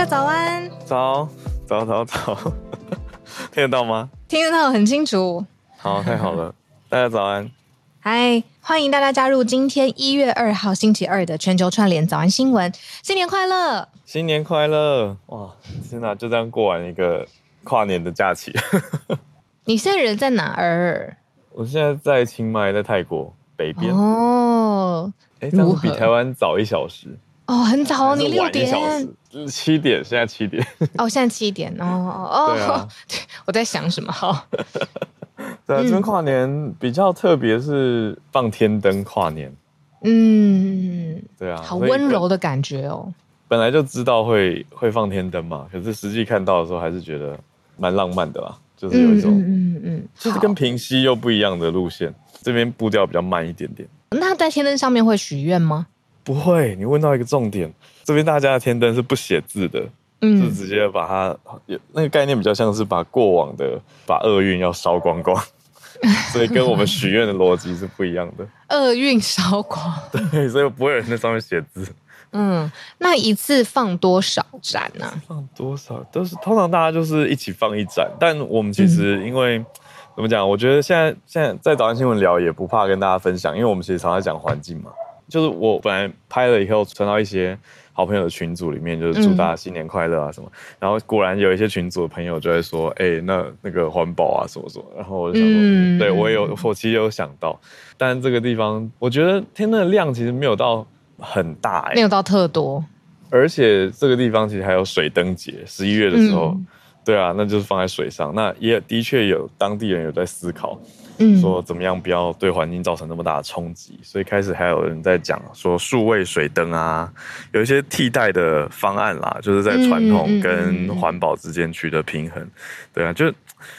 家早安，早早早早，听得到吗？听得到，很清楚。好，太好了，大家早安。嗨，欢迎大家加入今天一月二号星期二的全球串联早安新闻。新年快乐！新年快乐！哇，天哪，就这样过完一个跨年的假期。你现在人在哪儿？我现在在清迈，在泰国北边。哦，哎，这样比台湾早一小时。哦，很早，你六点，七点，现在七点。哦，现在七点哦哦。对啊，我在想什么？好。对啊，这边跨年比较特别，是放天灯跨年。嗯，对啊，好温柔的感觉哦。本来就知道会会放天灯嘛，可是实际看到的时候，还是觉得蛮浪漫的啦。就是有一种，嗯嗯，就是跟平息又不一样的路线。这边步调比较慢一点点。那在天灯上面会许愿吗？不会，你问到一个重点，这边大家的天灯是不写字的，嗯，就直接把它，那个概念比较像是把过往的把厄运要烧光光，所以跟我们许愿的逻辑是不一样的。厄运烧光，对，所以不会有人在上面写字。嗯，那一次放多少盏呢？啊？放多少都是通常大家就是一起放一盏，但我们其实因为、嗯、怎么讲？我觉得现在现在在早安新闻聊也不怕跟大家分享，因为我们其实常常讲环境嘛。就是我本来拍了以后传到一些好朋友的群组里面，就是祝大家新年快乐啊什么。嗯、然后果然有一些群组的朋友就会说：“哎、欸，那那个环保啊什么什么。”然后我就想说：“嗯、对我也有，我其实有想到。”但这个地方，我觉得天灯的量其实没有到很大、欸，没有到特多。而且这个地方其实还有水灯节，十一月的时候，嗯、对啊，那就是放在水上。那也的确有当地人有在思考。说怎么样不要对环境造成那么大的冲击，所以开始还有人在讲说数位水灯啊，有一些替代的方案啦，就是在传统跟环保之间取得平衡。对啊，就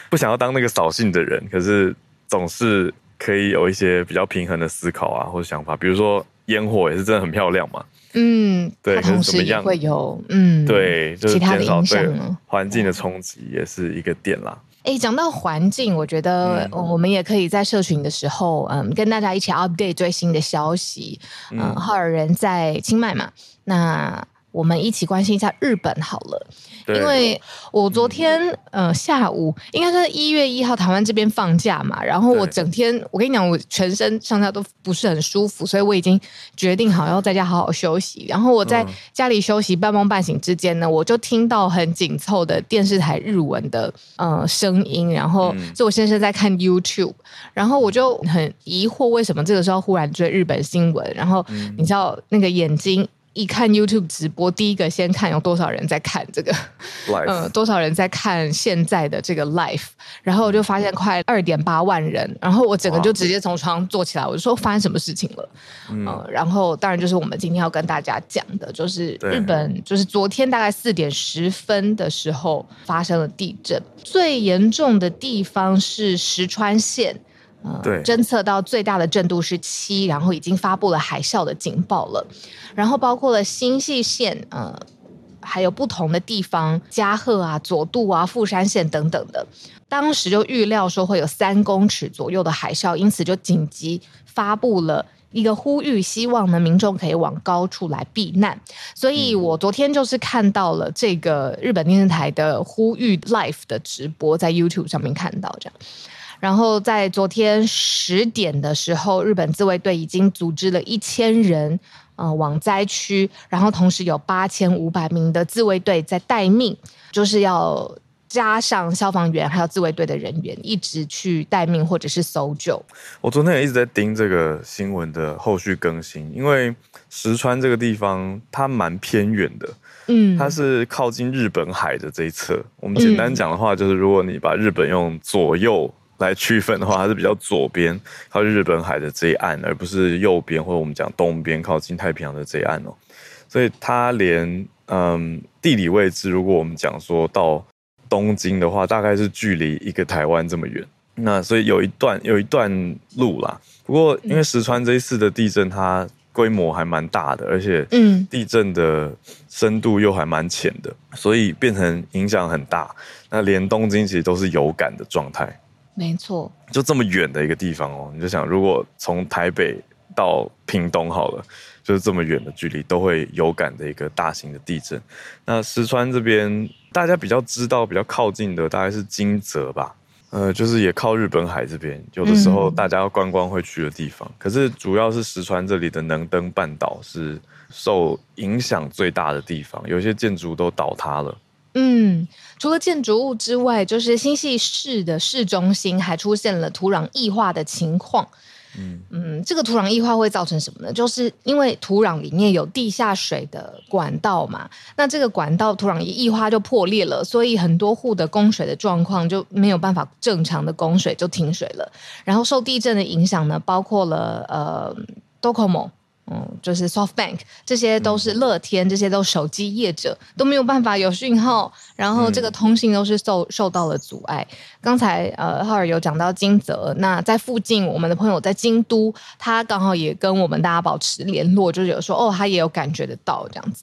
不想要当那个扫兴的人，可是总是可以有一些比较平衡的思考啊，或者想法。比如说烟火也是真的很漂亮嘛，嗯，对，它同时也会有嗯，对，就是减少对环境的冲击也是一个点啦。哎，讲到环境，我觉得我们也可以在社群的时候，嗯，跟大家一起 update 最新的消息。嗯，哈尔人在清迈嘛，那。我们一起关心一下日本好了，对因为我昨天、嗯、呃下午应该是一月一号台湾这边放假嘛，然后我整天我跟你讲，我全身上下都不是很舒服，所以我已经决定好要在家好好休息。然后我在家里休息，半梦半醒之间呢，我就听到很紧凑的电视台日文的呃声音，然后是我先生在看 YouTube，然后我就很疑惑为什么这个时候忽然追日本新闻，然后你知道那个眼睛。一看 YouTube 直播，第一个先看有多少人在看这个，嗯、呃，多少人在看现在的这个 Life，然后我就发现快二点八万人，然后我整个就直接从床上坐起来，我就说发生什么事情了，嗯、呃，然后当然就是我们今天要跟大家讲的，就是日本就是昨天大概四点十分的时候发生了地震，最严重的地方是石川县。呃，对，侦测到最大的震度是七，然后已经发布了海啸的警报了，然后包括了新潟县，呃，还有不同的地方，加贺啊、佐渡啊、富山县等等的，当时就预料说会有三公尺左右的海啸，因此就紧急发布了一个呼吁，希望呢民众可以往高处来避难。所以我昨天就是看到了这个日本电视台的呼吁 Life 的直播，在 YouTube 上面看到这样。然后在昨天十点的时候，日本自卫队已经组织了一千人，呃往灾区，然后同时有八千五百名的自卫队在待命，就是要加上消防员还有自卫队的人员一直去待命或者是搜救。我昨天也一直在盯这个新闻的后续更新，因为石川这个地方它蛮偏远的。嗯，它是靠近日本海的这一侧。我们简单讲的话，就是如果你把日本用左右来区分的话，它是比较左边靠近日本海的这一岸，而不是右边或者我们讲东边靠近太平洋的这一岸哦。所以它连嗯地理位置，如果我们讲说到东京的话，大概是距离一个台湾这么远。那所以有一段有一段路啦。不过因为石川这一次的地震，它规模还蛮大的，而且嗯地震的深度又还蛮浅的，所以变成影响很大。那连东京其实都是有感的状态，没错，就这么远的一个地方哦，你就想，如果从台北到屏东好了，就是这么远的距离，都会有感的一个大型的地震。那石川这边，大家比较知道、比较靠近的，大概是金泽吧。呃，就是也靠日本海这边，有的时候大家要观光会去的地方。可是主要是石川这里的能登半岛是受影响最大的地方，有些建筑都倒塌了。嗯，除了建筑物之外，就是新系市的市中心还出现了土壤异化的情况。嗯嗯，这个土壤异化会造成什么呢？就是因为土壤里面有地下水的管道嘛，那这个管道土壤一异化就破裂了，所以很多户的供水的状况就没有办法正常的供水，就停水了。然后受地震的影响呢，包括了呃，Docomo。嗯，就是 SoftBank，这些都是乐天，这些都手机业者都没有办法有讯号，然后这个通信都是受受到了阻碍。刚才呃浩尔有讲到金泽，那在附近我们的朋友在京都，他刚好也跟我们大家保持联络，就是有说哦，他也有感觉得到这样子。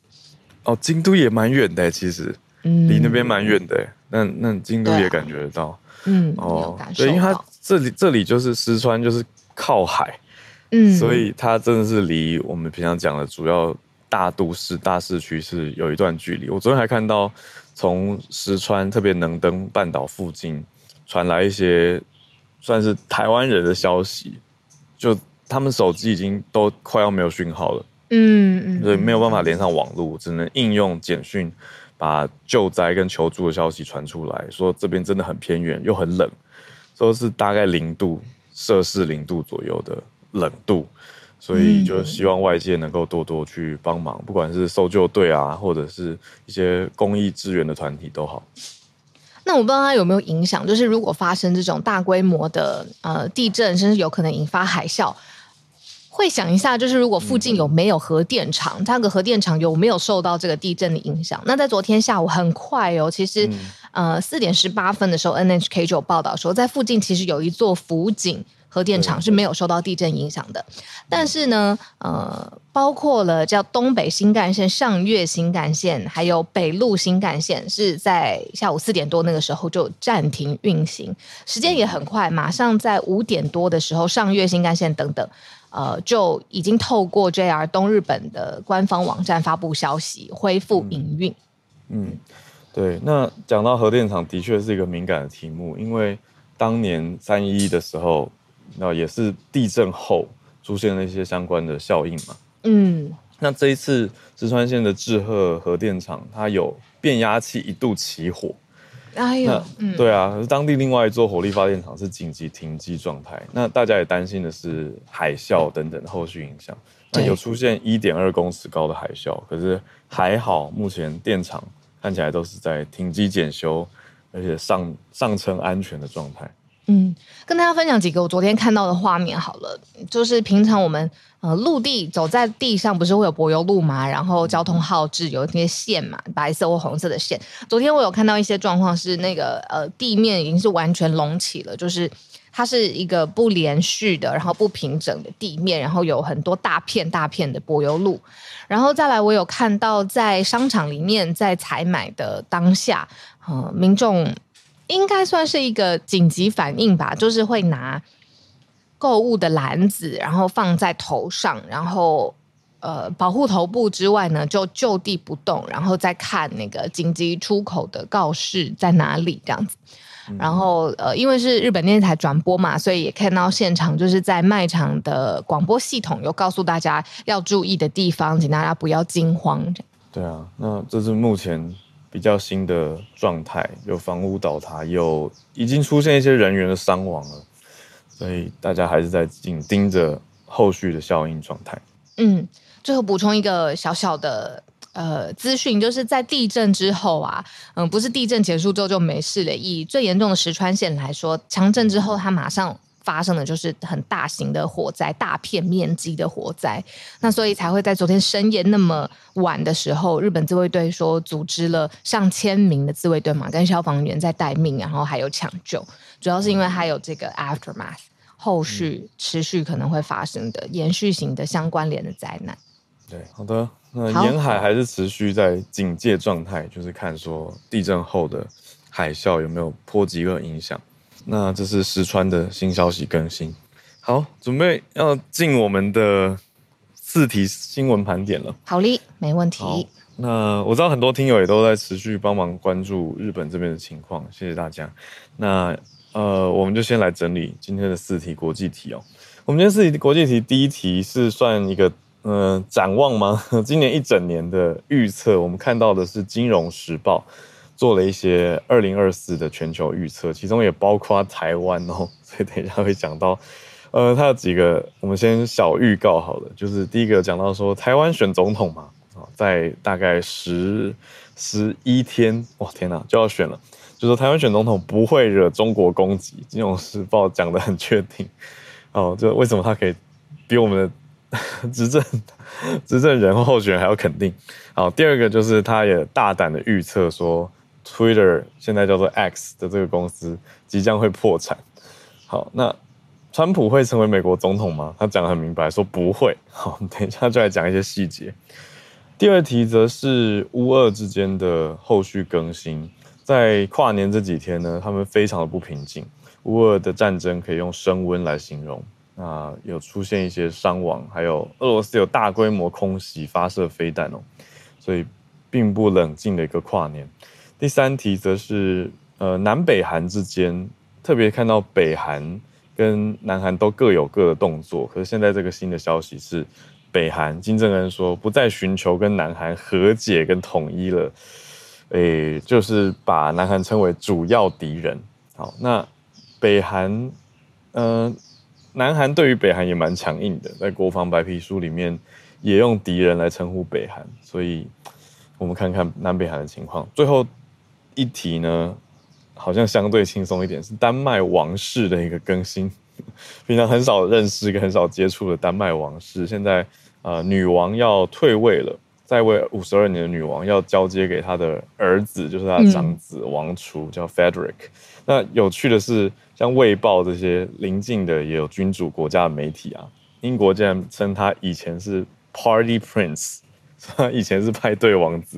哦，京都也蛮远的，其实，嗯，离那边蛮远的。那那京都也感觉得到，嗯，哦，对，因为他这里这里就是石川，就是靠海。嗯，所以它真的是离我们平常讲的主要大都市、大市区是有一段距离。我昨天还看到从石川特别能登半岛附近传来一些算是台湾人的消息，就他们手机已经都快要没有讯号了，嗯嗯，所以没有办法连上网络，只能应用简讯把救灾跟求助的消息传出来，说这边真的很偏远又很冷，说是大概零度摄氏零度左右的。冷度，所以就希望外界能够多多去帮忙，不管是搜救队啊，或者是一些公益支援的团体都好。那我不知道它有没有影响，就是如果发生这种大规模的呃地震，甚至有可能引发海啸，会想一下，就是如果附近有没有核电厂，它个核电厂有没有受到这个地震的影响？那在昨天下午很快哦，其实呃四点十八分的时候，NHK 就有报道说，在附近其实有一座福井。核电厂是没有受到地震影响的，但是呢，呃，包括了叫东北新干线、上越新干线，还有北陆新干线，是在下午四点多那个时候就暂停运行，时间也很快，马上在五点多的时候，上越新干线等等，呃，就已经透过 JR 东日本的官方网站发布消息，恢复营运。嗯，对，那讲到核电厂，的确是一个敏感的题目，因为当年三一一的时候。那也是地震后出现了一些相关的效应嘛。嗯，那这一次石川县的志贺核电厂，它有变压器一度起火。哎呦，嗯、对啊，可是当地另外一座火力发电厂是紧急停机状态。那大家也担心的是海啸等等后续影响。那有出现一点二公尺高的海啸，可是还好，目前电厂看起来都是在停机检修，而且上上层安全的状态。嗯，跟大家分享几个我昨天看到的画面好了，就是平常我们呃陆地走在地上不是会有柏油路嘛？然后交通号志有一些线嘛，白色或红色的线。昨天我有看到一些状况是那个呃地面已经是完全隆起了，就是它是一个不连续的，然后不平整的地面，然后有很多大片大片的柏油路。然后再来，我有看到在商场里面在采买的当下，呃民众。应该算是一个紧急反应吧，就是会拿购物的篮子，然后放在头上，然后呃保护头部之外呢，就就地不动，然后再看那个紧急出口的告示在哪里这样子。然后呃，因为是日本电视台转播嘛，所以也看到现场就是在卖场的广播系统有告诉大家要注意的地方，请大家不要惊慌。对啊，那这是目前比较新的状态，有房屋倒塌，有已经出现一些人员的伤亡了，所以大家还是在紧盯着后续的效应状态。嗯，最后补充一个小小的。呃，资讯就是在地震之后啊，嗯，不是地震结束之后就没事了。以最严重的石川县来说，强震之后，它马上发生的就是很大型的火灾，大片面积的火灾。那所以才会在昨天深夜那么晚的时候，日本自卫队说组织了上千名的自卫队嘛，跟消防员在待命，然后还有抢救。主要是因为还有这个 aftermath 后续持续可能会发生的延续型的相关联的灾难。对，好的。那沿海还是持续在警戒状态，就是看说地震后的海啸有没有波及和影响。那这是石川的新消息更新。好，准备要进我们的四题新闻盘点了。好嘞，没问题。那我知道很多听友也都在持续帮忙关注日本这边的情况，谢谢大家。那呃，我们就先来整理今天的四题国际题哦。我们今天四题国际题第一题是算一个。嗯、呃，展望吗？今年一整年的预测，我们看到的是《金融时报》做了一些二零二四的全球预测，其中也包括台湾哦。所以等一下会讲到，呃，它有几个，我们先小预告好了。就是第一个讲到说，台湾选总统嘛，啊，在大概十十一天，哇，天哪，就要选了。就说台湾选总统不会惹中国攻击，《金融时报》讲得很确定。哦，就为什么他可以比我们的？执政执政人候选人还要肯定。好，第二个就是他也大胆的预测说，Twitter 现在叫做 X 的这个公司即将会破产。好，那川普会成为美国总统吗？他讲得很明白，说不会。好，等一下就来讲一些细节。第二题则是乌俄之间的后续更新，在跨年这几天呢，他们非常的不平静。乌俄的战争可以用升温来形容。啊，有出现一些伤亡，还有俄罗斯有大规模空袭发射飞弹哦，所以并不冷静的一个跨年。第三题则是呃南北韩之间，特别看到北韩跟南韩都各有各的动作，可是现在这个新的消息是，北韩金正恩说不再寻求跟南韩和解跟统一了，诶，就是把南韩称为主要敌人。好，那北韩，嗯、呃。南韩对于北韩也蛮强硬的，在国防白皮书里面也用敌人来称呼北韩，所以我们看看南北韩的情况。最后一题呢，好像相对轻松一点，是丹麦王室的一个更新。平常很少认识、跟很少接触的丹麦王室，现在呃女王要退位了，在位五十二年的女王要交接给她的儿子，就是她的长子王储，嗯、叫 Frederick。那有趣的是。像《卫报》这些邻近的也有君主国家的媒体啊，英国竟然称他以前是 Party Prince，他 以前是派对王子，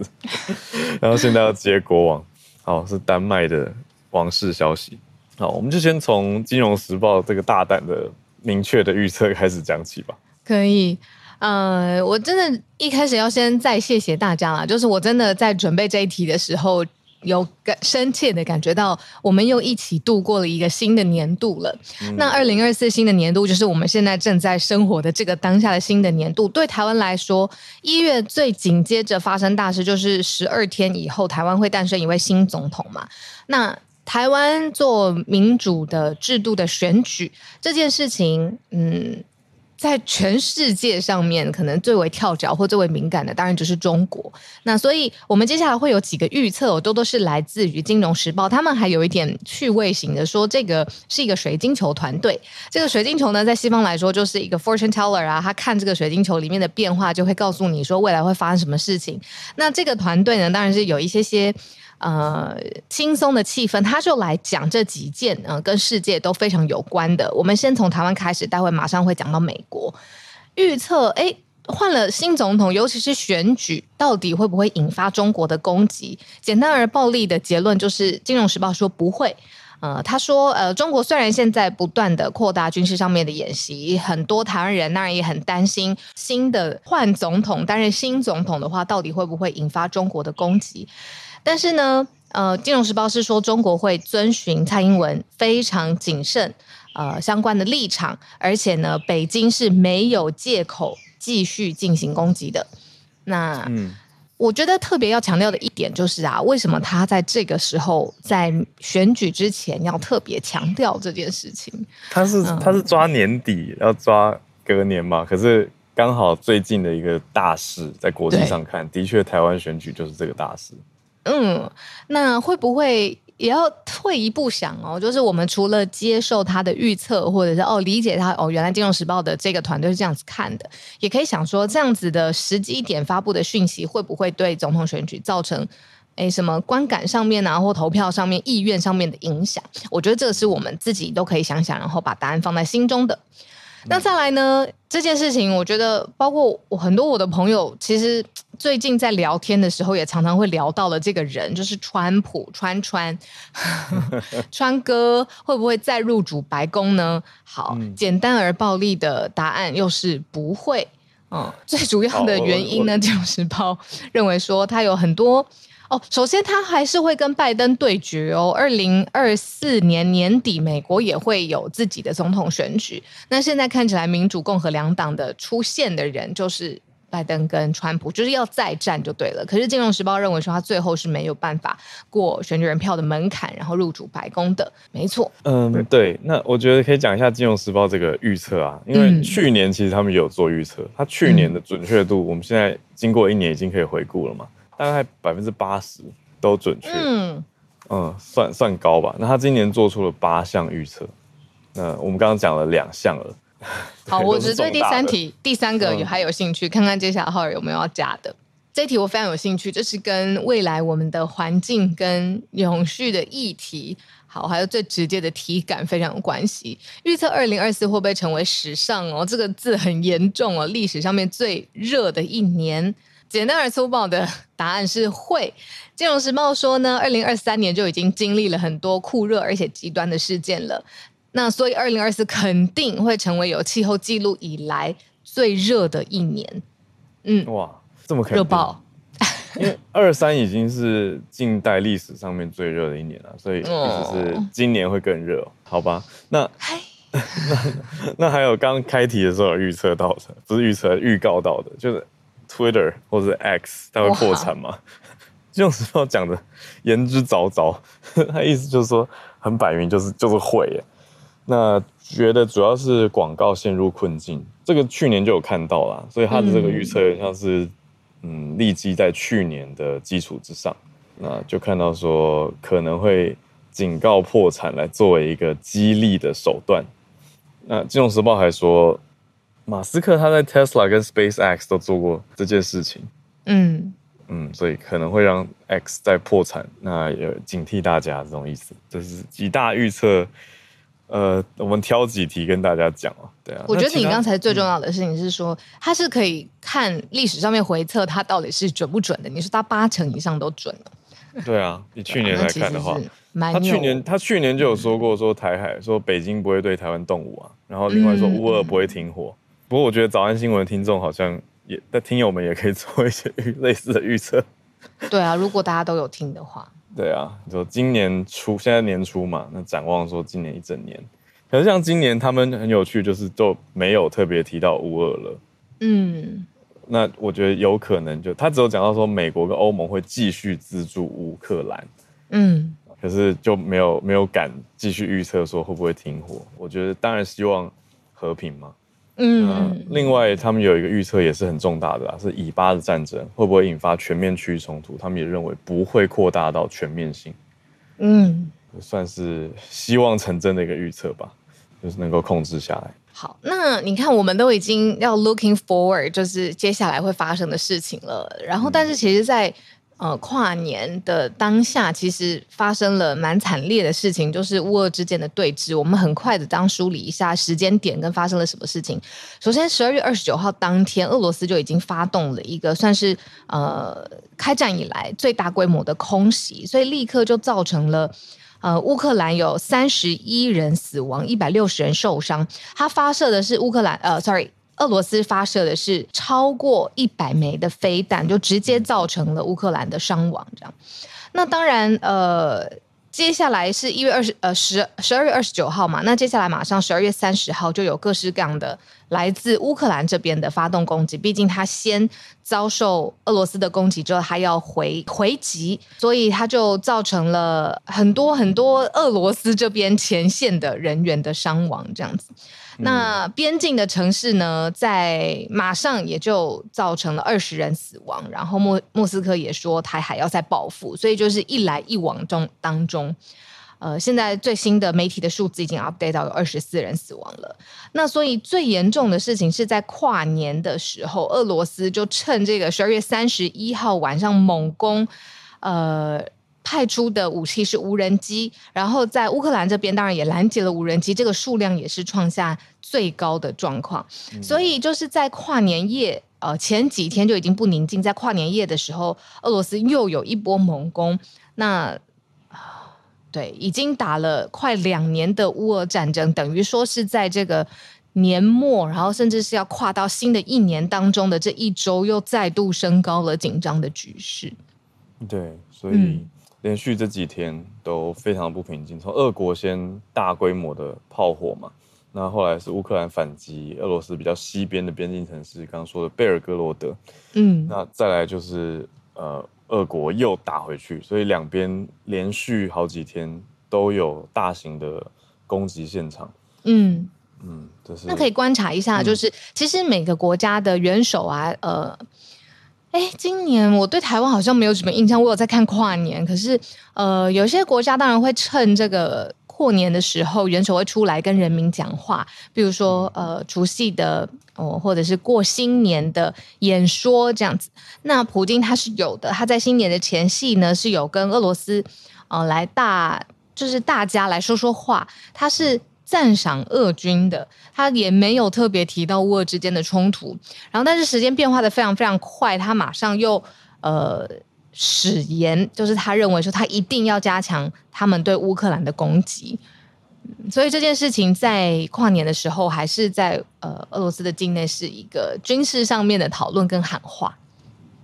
然后现在要接国王。哦，是丹麦的王室消息。好，我们就先从《金融时报》这个大胆的、明确的预测开始讲起吧。可以，呃，我真的一开始要先再谢谢大家啦，就是我真的在准备这一题的时候。有感深切的感觉到，我们又一起度过了一个新的年度了。嗯、那二零二四新的年度，就是我们现在正在生活的这个当下的新的年度。对台湾来说，一月最紧接着发生大事，就是十二天以后，台湾会诞生一位新总统嘛。那台湾做民主的制度的选举这件事情，嗯。在全世界上面，可能最为跳脚或最为敏感的，当然就是中国。那所以，我们接下来会有几个预测，都都是来自于《金融时报》。他们还有一点趣味型的说，这个是一个水晶球团队。这个水晶球呢，在西方来说就是一个 fortune teller 啊，他看这个水晶球里面的变化，就会告诉你说未来会发生什么事情。那这个团队呢，当然是有一些些。呃，轻松的气氛，他就来讲这几件呃跟世界都非常有关的。我们先从台湾开始，待会马上会讲到美国预测。哎，换了新总统，尤其是选举，到底会不会引发中国的攻击？简单而暴力的结论就是，《金融时报》说不会。呃，他说，呃，中国虽然现在不断的扩大军事上面的演习，很多台湾人当然也很担心，新的换总统担任新总统的话，到底会不会引发中国的攻击？但是呢，呃，《金融时报》是说中国会遵循蔡英文非常谨慎呃相关的立场，而且呢，北京是没有借口继续进行攻击的。那嗯。我觉得特别要强调的一点就是啊，为什么他在这个时候在选举之前要特别强调这件事情？他是他是抓年底要抓隔年嘛？可是刚好最近的一个大事，在国际上看，的确台湾选举就是这个大事。嗯，那会不会？也要退一步想哦，就是我们除了接受他的预测，或者是哦理解他哦，原来《金融时报》的这个团队是这样子看的，也可以想说这样子的时机点发布的讯息会不会对总统选举造成诶什么观感上面啊，或投票上面意愿上面的影响？我觉得这个是我们自己都可以想想，然后把答案放在心中的。那再来呢？这件事情，我觉得包括我很多我的朋友，其实最近在聊天的时候，也常常会聊到了这个人，就是川普川川 川哥会不会再入主白宫呢？好，嗯、简单而暴力的答案又是不会。嗯，最主要的原因呢，就是包认为说他有很多。哦，首先他还是会跟拜登对决哦。二零二四年年底，美国也会有自己的总统选举。那现在看起来，民主、共和两党的出现的人就是拜登跟川普，就是要再战就对了。可是《金融时报》认为说，他最后是没有办法过选举人票的门槛，然后入主白宫的。没错，嗯，对。那我觉得可以讲一下《金融时报》这个预测啊，因为去年其实他们有做预测，他去年的准确度，我们现在经过一年已经可以回顾了嘛。大概百分之八十都准确，嗯嗯，算算高吧。那他今年做出了八项预测，那我们刚刚讲了两项了。好，我只对第三题、第三个有还有兴趣，嗯、看看接下来浩尔有没有要加的。这一题我非常有兴趣，这是跟未来我们的环境跟永续的议题，好，还有最直接的体感非常有关系。预测二零二四会不会成为史上哦？这个字很严重哦，历史上面最热的一年。简单而粗暴的答案是会。金融时报说呢，二零二三年就已经经历了很多酷热而且极端的事件了，那所以二零二四肯定会成为有气候记录以来最热的一年。嗯，哇，这么热爆！因为二三已经是近代历史上面最热的一年了，所以意思是今年会更热，好吧？那 那那还有刚开题的时候有预测到的，不是预测，预告到的，就是。Twitter 或者 X，它会破产吗？这种时候讲的言之凿凿，他意思就是说很摆明就是就是会耶。那觉得主要是广告陷入困境，这个去年就有看到啦，所以他的这个预测像是嗯立基在去年的基础之上，那就看到说可能会警告破产来作为一个激励的手段。那金融时报还说。马斯克他在 Tesla 跟 SpaceX 都做过这件事情，嗯嗯，所以可能会让 X 在破产，那也警惕大家这种意思。这是几大预测，呃，我们挑几题跟大家讲哦。对啊，我觉得你刚才最重要的事情是说，他、嗯、是可以看历史上面回测，他到底是准不准的。你说他八成以上都准了。对啊，你去年来看的话，他去年他去年就有说过，说台海说北京不会对台湾动武啊，然后另外说乌俄不会停火。嗯不过我觉得早安新闻的听众好像也，那听友们也可以做一些预 类似的预测。对啊，如果大家都有听的话。对啊，就今年初，现在年初嘛，那展望说今年一整年。可是像今年他们很有趣，就是都没有特别提到乌俄了。嗯。那我觉得有可能就他只有讲到说美国跟欧盟会继续资助乌克兰。嗯。可是就没有没有敢继续预测说会不会停火。我觉得当然希望和平嘛。嗯，另外他们有一个预测也是很重大的啦，是以巴的战争会不会引发全面区域冲突？他们也认为不会扩大到全面性。嗯，算是希望成真的一个预测吧，就是能够控制下来。好，那你看，我们都已经要 looking forward，就是接下来会发生的事情了。然后，但是其实，在呃，跨年的当下，其实发生了蛮惨烈的事情，就是乌俄之间的对峙。我们很快的当梳理一下时间点跟发生了什么事情。首先，十二月二十九号当天，俄罗斯就已经发动了一个算是呃开战以来最大规模的空袭，所以立刻就造成了呃乌克兰有三十一人死亡，一百六十人受伤。他发射的是乌克兰呃，sorry。俄罗斯发射的是超过一百枚的飞弹，就直接造成了乌克兰的伤亡。这样，那当然，呃，接下来是一月二十，呃，十十二月二十九号嘛。那接下来马上十二月三十号就有各式各样的来自乌克兰这边的发动攻击。毕竟他先遭受俄罗斯的攻击之后，他要回回击，所以他就造成了很多很多俄罗斯这边前线的人员的伤亡，这样子。那边境的城市呢，在马上也就造成了二十人死亡，然后莫莫斯科也说他还要再报复，所以就是一来一往中当中，呃，现在最新的媒体的数字已经 update 到有二十四人死亡了。那所以最严重的事情是在跨年的时候，俄罗斯就趁这个十二月三十一号晚上猛攻，呃。派出的武器是无人机，然后在乌克兰这边当然也拦截了无人机，这个数量也是创下最高的状况。嗯、所以就是在跨年夜，呃，前几天就已经不宁静，在跨年夜的时候，俄罗斯又有一波猛攻。那对，已经打了快两年的乌俄战争，等于说是在这个年末，然后甚至是要跨到新的一年当中的这一周，又再度升高了紧张的局势。对，所以。嗯连续这几天都非常不平静，从俄国先大规模的炮火嘛，那后来是乌克兰反击俄罗斯比较西边的边境城市，刚刚说的贝尔格罗德，嗯，那再来就是呃，俄国又打回去，所以两边连续好几天都有大型的攻击现场，嗯。嗯，就是那可以观察一下，就是、嗯、其实每个国家的元首啊，呃。哎，今年我对台湾好像没有什么印象。我有在看跨年，可是呃，有些国家当然会趁这个过年的时候，元首会出来跟人民讲话，比如说呃，除夕的哦，或者是过新年的演说这样子。那普京他是有的，他在新年的前夕呢，是有跟俄罗斯呃来大就是大家来说说话，他是。赞赏俄军的，他也没有特别提到乌俄之间的冲突。然后，但是时间变化的非常非常快，他马上又呃使言，就是他认为说他一定要加强他们对乌克兰的攻击。所以这件事情在跨年的时候，还是在呃俄罗斯的境内是一个军事上面的讨论跟喊话。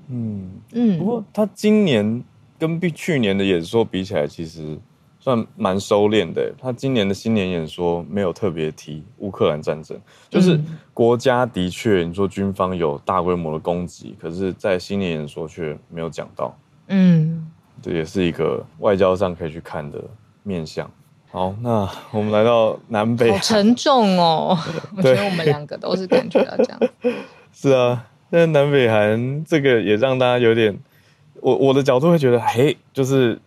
嗯嗯，不过他今年跟比去年的演说比起来，其实。算蛮收敛的，他今年的新年演说没有特别提乌克兰战争，就是国家的确，你说军方有大规模的攻击，可是，在新年演说却没有讲到。嗯，这也是一个外交上可以去看的面向。好，那我们来到南北，好沉重哦。我觉得我们两个都是感觉到这样。是啊，那南北韩这个也让大家有点，我我的角度会觉得，嘿，就是。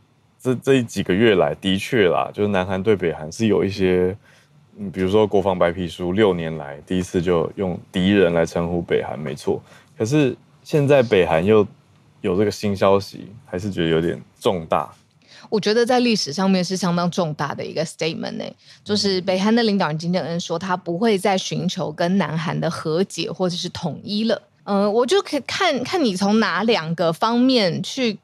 这这几个月来，的确啦，就是南韩对北韩是有一些，嗯，比如说国防白皮书六年来第一次就用敌人来称呼北韩，没错。可是现在北韩又有这个新消息，还是觉得有点重大。我觉得在历史上面是相当重大的一个 statement 呢，就是北韩的领导人金正恩说他不会再寻求跟南韩的和解或者是统一了。嗯、呃，我就可以看看你从哪两个方面去。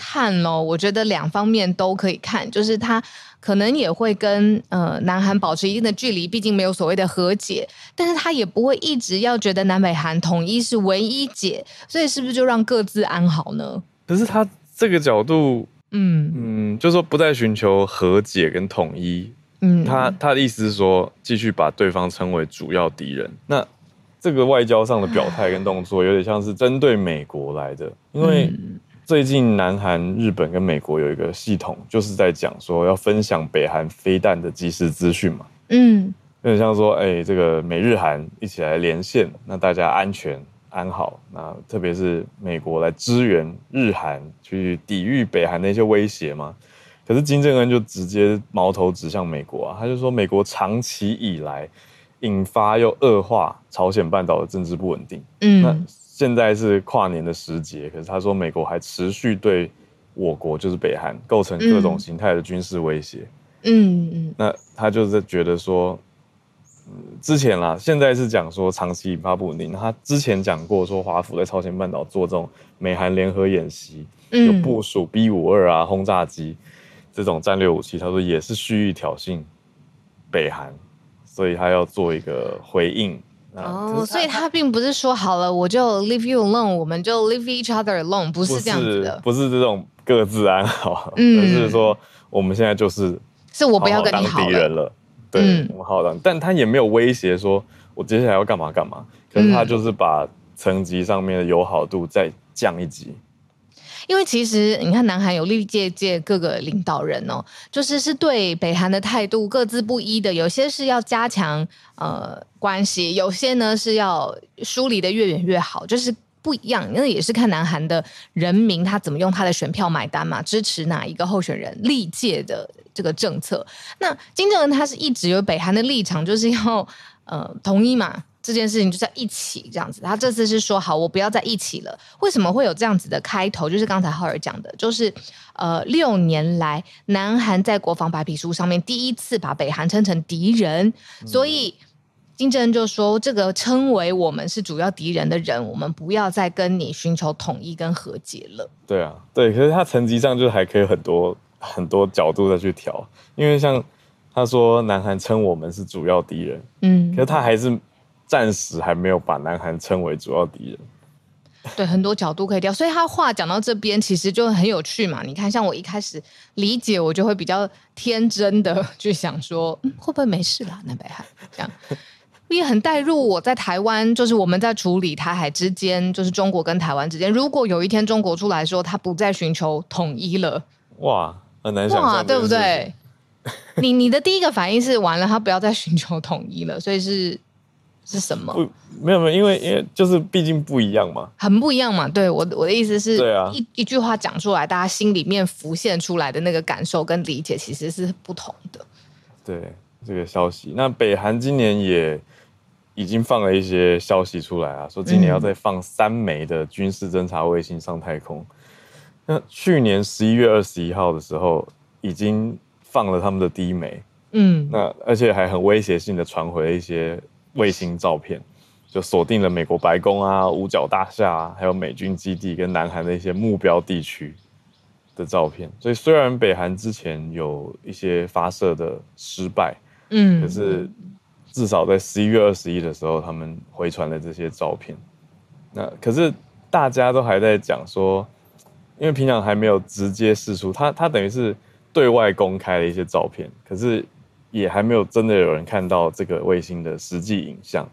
看咯，我觉得两方面都可以看，就是他可能也会跟呃南韩保持一定的距离，毕竟没有所谓的和解，但是他也不会一直要觉得南北韩统一是唯一解，所以是不是就让各自安好呢？可是他这个角度，嗯嗯，就是说不再寻求和解跟统一，嗯，他他的意思是说继续把对方称为主要敌人，那这个外交上的表态跟动作有点像是针对美国来的，因为。嗯最近，南韩、日本跟美国有一个系统，就是在讲说要分享北韩飞弹的即时资讯嘛。嗯，有点像说，哎、欸，这个美日韩一起来连线，那大家安全安好。那特别是美国来支援日韩去抵御北韩的一些威胁嘛。可是金正恩就直接矛头指向美国啊，他就说美国长期以来引发又恶化朝鲜半岛的政治不稳定。嗯，那。现在是跨年的时节，可是他说美国还持续对我国，就是北韩构成各种形态的军事威胁。嗯嗯，那他就是觉得说，之前啦，现在是讲说长期引发不稳定。他之前讲过说，华府在朝鲜半岛做这种美韩联合演习，有部署 B 五二啊轰炸机这种战略武器，他说也是蓄意挑衅北韩，所以他要做一个回应。哦，所以他并不是说好了，我就 leave you alone，我们就 leave each other alone，不是这样子的，不是，不是这种各自安好，嗯，而是说我们现在就是是我不要跟你好敌人了，对，嗯、我们好好当，但他也没有威胁说我接下来要干嘛干嘛，可是他就是把层级上面的友好度再降一级。因为其实你看，南韩有历届届各个领导人哦，就是是对北韩的态度各自不一的，有些是要加强呃关系，有些呢是要疏离的越远越好，就是不一样。那也是看南韩的人民他怎么用他的选票买单嘛，支持哪一个候选人历届的这个政策。那金正恩他是一直有北韩的立场，就是要呃统一嘛。这件事情就在一起这样子，他这次是说好，我不要在一起了。为什么会有这样子的开头？就是刚才浩尔讲的，就是呃，六年来南韩在国防白皮书上面第一次把北韩称成敌人，嗯、所以金正恩就说，这个称为我们是主要敌人的人，我们不要再跟你寻求统一跟和解了。对啊，对，可是他层级上就还可以很多很多角度再去调，因为像他说南韩称我们是主要敌人，嗯，可是他还是。暂时还没有把南韩称为主要敌人，对，很多角度可以调，所以他话讲到这边，其实就很有趣嘛。你看，像我一开始理解，我就会比较天真的 去想说，嗯，会不会没事啦？南北韩这样，也很带入我在台湾，就是我们在处理台海之间，就是中国跟台湾之间，如果有一天中国出来说他不再寻求统一了，哇，很难想象，对不对？你你的第一个反应是完了，他不要再寻求统一了，所以是。是什么？不，没有没有，因为因为就是毕竟不一样嘛，很不一样嘛。对，我我的意思是，对啊，一一句话讲出来，大家心里面浮现出来的那个感受跟理解其实是不同的。对这个消息，那北韩今年也已经放了一些消息出来啊，说今年要再放三枚的军事侦察卫星上太空。嗯、那去年十一月二十一号的时候，已经放了他们的第一枚，嗯，那而且还很威胁性的传回了一些。卫星照片就锁定了美国白宫啊、五角大厦啊，还有美军基地跟南韩的一些目标地区的照片。所以虽然北韩之前有一些发射的失败，嗯，可是至少在十一月二十一的时候，他们回传了这些照片。那可是大家都还在讲说，因为平壤还没有直接释出，他他等于是对外公开了一些照片，可是。也还没有真的有人看到这个卫星的实际影像，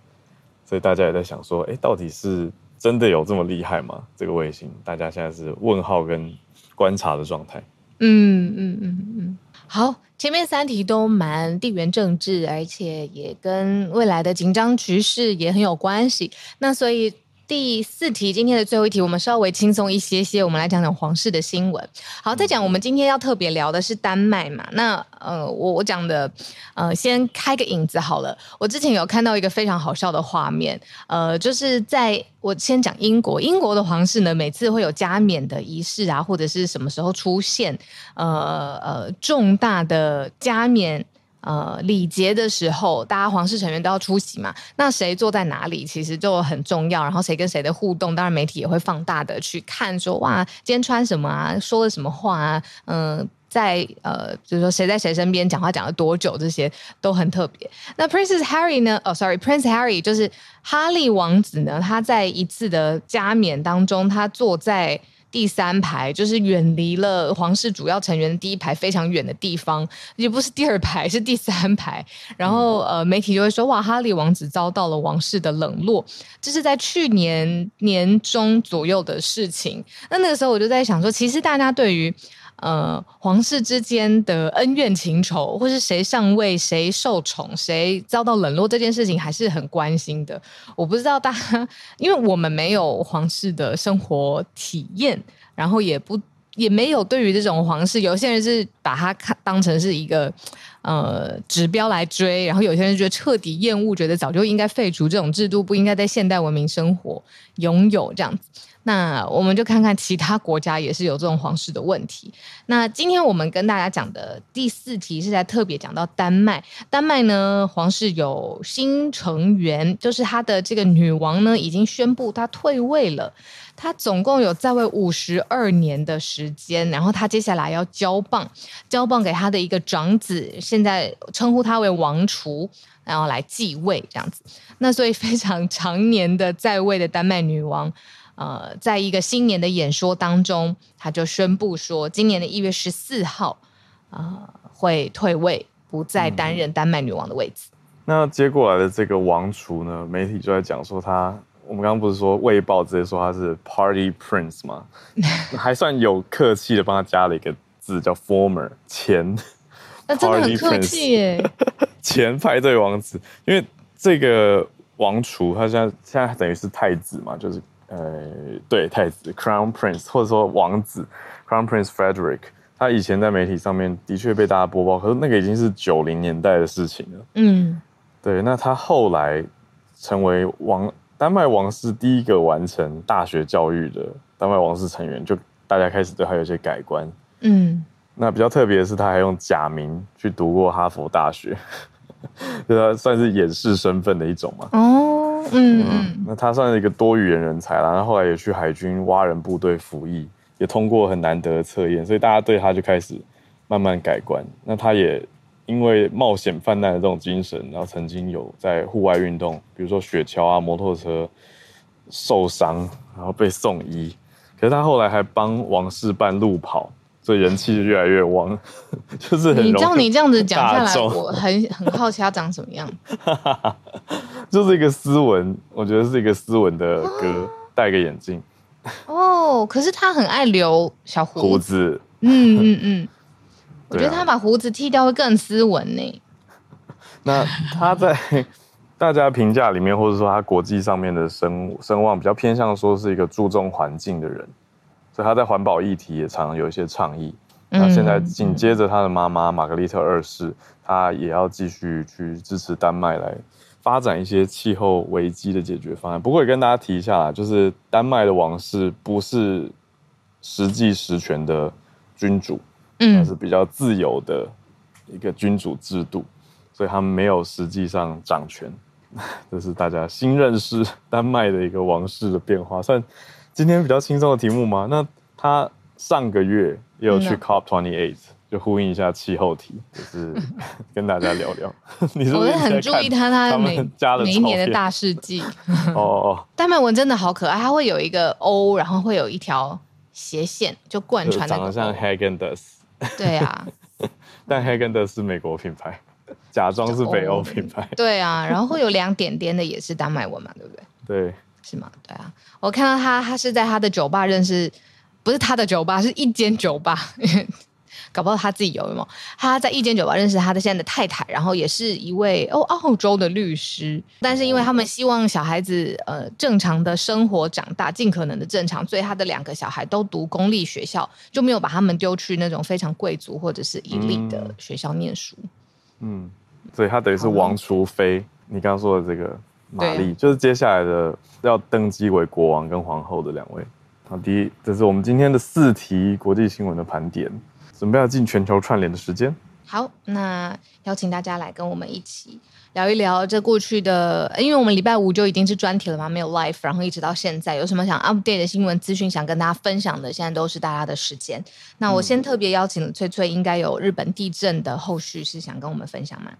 所以大家也在想说，哎，到底是真的有这么厉害吗？这个卫星，大家现在是问号跟观察的状态。嗯嗯嗯嗯，好，前面三题都蛮地缘政治，而且也跟未来的紧张局势也很有关系。那所以。第四题，今天的最后一题，我们稍微轻松一些些，我们来讲讲皇室的新闻。好，再讲我们今天要特别聊的是丹麦嘛？那呃，我我讲的呃，先开个引子好了。我之前有看到一个非常好笑的画面，呃，就是在我先讲英国，英国的皇室呢，每次会有加冕的仪式啊，或者是什么时候出现，呃呃，重大的加冕。呃，礼节的时候，大家皇室成员都要出席嘛。那谁坐在哪里，其实就很重要。然后谁跟谁的互动，当然媒体也会放大的去看说，哇，今天穿什么啊，说了什么话啊，嗯、在呃，就是说谁在谁身边讲话讲了多久，这些都很特别。那 Princess Harry 呢？哦，Sorry，Prince Harry 就是哈利王子呢。他在一次的加冕当中，他坐在。第三排就是远离了皇室主要成员的第一排非常远的地方，也不是第二排，是第三排。然后呃，媒体就会说哇，哈利王子遭到了王室的冷落，这是在去年年中左右的事情。那那个时候我就在想说，其实大家对于。呃，皇室之间的恩怨情仇，或是谁上位、谁受宠、谁遭到冷落这件事情，还是很关心的。我不知道大家，因为我们没有皇室的生活体验，然后也不 也没有对于这种皇室，有些人是把它看当成是一个呃指标来追，然后有些人觉得彻底厌恶，觉得早就应该废除这种制度，不应该在现代文明生活拥有这样子。那我们就看看其他国家也是有这种皇室的问题。那今天我们跟大家讲的第四题是在特别讲到丹麦。丹麦呢，皇室有新成员，就是他的这个女王呢已经宣布她退位了。她总共有在位五十二年的时间，然后她接下来要交棒，交棒给她的一个长子，现在称呼他为王储，然后来继位这样子。那所以非常 长年的在位的丹麦女王。呃，在一个新年的演说当中，他就宣布说，今年的一月十四号，呃，会退位，不再担任丹麦女王的位置。嗯。那接过来的这个王储呢，媒体就在讲说他，我们刚刚不是说《卫报》直接说他是 Party Prince 吗？还算有客气的帮他加了一个字叫 Former 前。那真的很客气耶，前派对王子，因为这个王储他现在现在等于是太子嘛，就是。呃，对，太子 Crown Prince 或者说王子 Crown Prince Frederick，他以前在媒体上面的确被大家播报，可是那个已经是九零年代的事情了。嗯，对，那他后来成为王丹麦王室第一个完成大学教育的丹麦王室成员，就大家开始对他有些改观。嗯，那比较特别的是，他还用假名去读过哈佛大学，就他算是掩饰身份的一种嘛。哦。嗯，那他算是一个多语言人才啦，然后后来也去海军蛙人部队服役，也通过很难得的测验，所以大家对他就开始慢慢改观。那他也因为冒险犯难的这种精神，然后曾经有在户外运动，比如说雪橇啊、摩托车受伤，然后被送医。可是他后来还帮王室办路跑，所以人气就越来越旺。就是很你照你这样子讲下来，我很 很好奇他长什么样。就是一个斯文，我觉得是一个斯文的哥，戴个眼镜。哦，可是他很爱留小胡胡子。嗯嗯嗯，我觉得他把胡子剃掉会更斯文呢。那他在大家评价里面，或者说他国际上面的声声望比较偏向说是一个注重环境的人，所以他在环保议题也常常有一些倡议。那现在紧接着他的妈妈玛格丽特二世，他也要继续去支持丹麦来。发展一些气候危机的解决方案。不过也跟大家提一下啦，就是丹麦的王室不是实际实权的君主，嗯，是比较自由的一个君主制度，所以他们没有实际上掌权。这是大家新认识丹麦的一个王室的变化。算今天比较轻松的题目吗？那他上个月也有去 COP twenty eight。就呼应一下气候题，就是 跟大家聊聊。你是很注意他，他每每一年的大事记。哦 哦，丹麦文真的好可爱，它会有一个 O，然后会有一条斜线，就贯穿。长得像 Häagen-Dazs。对啊，但 Häagen-Dazs 是美国品牌，假装是北欧品牌。对啊，然后会有两点点的也是丹麦文嘛，对不对？对，是吗？对啊，我看到他，他是在他的酒吧认识，不是他的酒吧，是一间酒吧。搞不好他自己有没有？他在一间酒吧认识他的现在的太太，然后也是一位哦澳洲的律师。但是因为他们希望小孩子呃正常的生活长大，尽可能的正常，所以他的两个小孩都读公立学校，就没有把他们丢去那种非常贵族或者是一流的学校念书。嗯，所以他等于是王储妃。你刚刚说的这个玛丽，就是接下来的要登基为国王跟皇后的两位。好，第一，这是我们今天的四题国际新闻的盘点。准备要进全球串联的时间。好，那邀请大家来跟我们一起聊一聊这过去的，因为我们礼拜五就已经是专题了嘛，没有 live，然后一直到现在，有什么想 update 的新闻资讯想跟大家分享的，现在都是大家的时间。那我先特别邀请了翠翠，应该有日本地震的后续是想跟我们分享吗？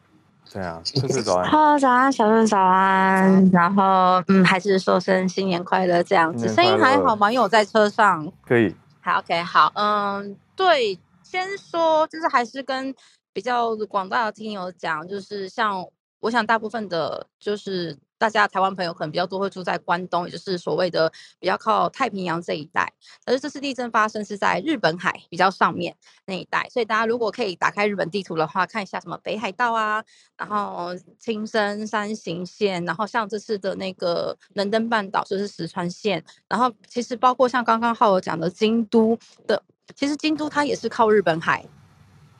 对啊，翠翠早安。Hello，早安，小润早安。然后嗯，还是说声新年快乐这样子，声音还好吗？因为我在车上。可以。好，OK，好，嗯，对。先说，就是还是跟比较广大的听友讲，就是像我想大部分的，就是大家台湾朋友可能比较多会住在关东，也就是所谓的比较靠太平洋这一带。而是这次地震发生是在日本海比较上面那一带，所以大家如果可以打开日本地图的话，看一下什么北海道啊，然后青森、山形县，然后像这次的那个能登半岛就是石川县，然后其实包括像刚刚浩尔讲的京都的。其实京都它也是靠日本海，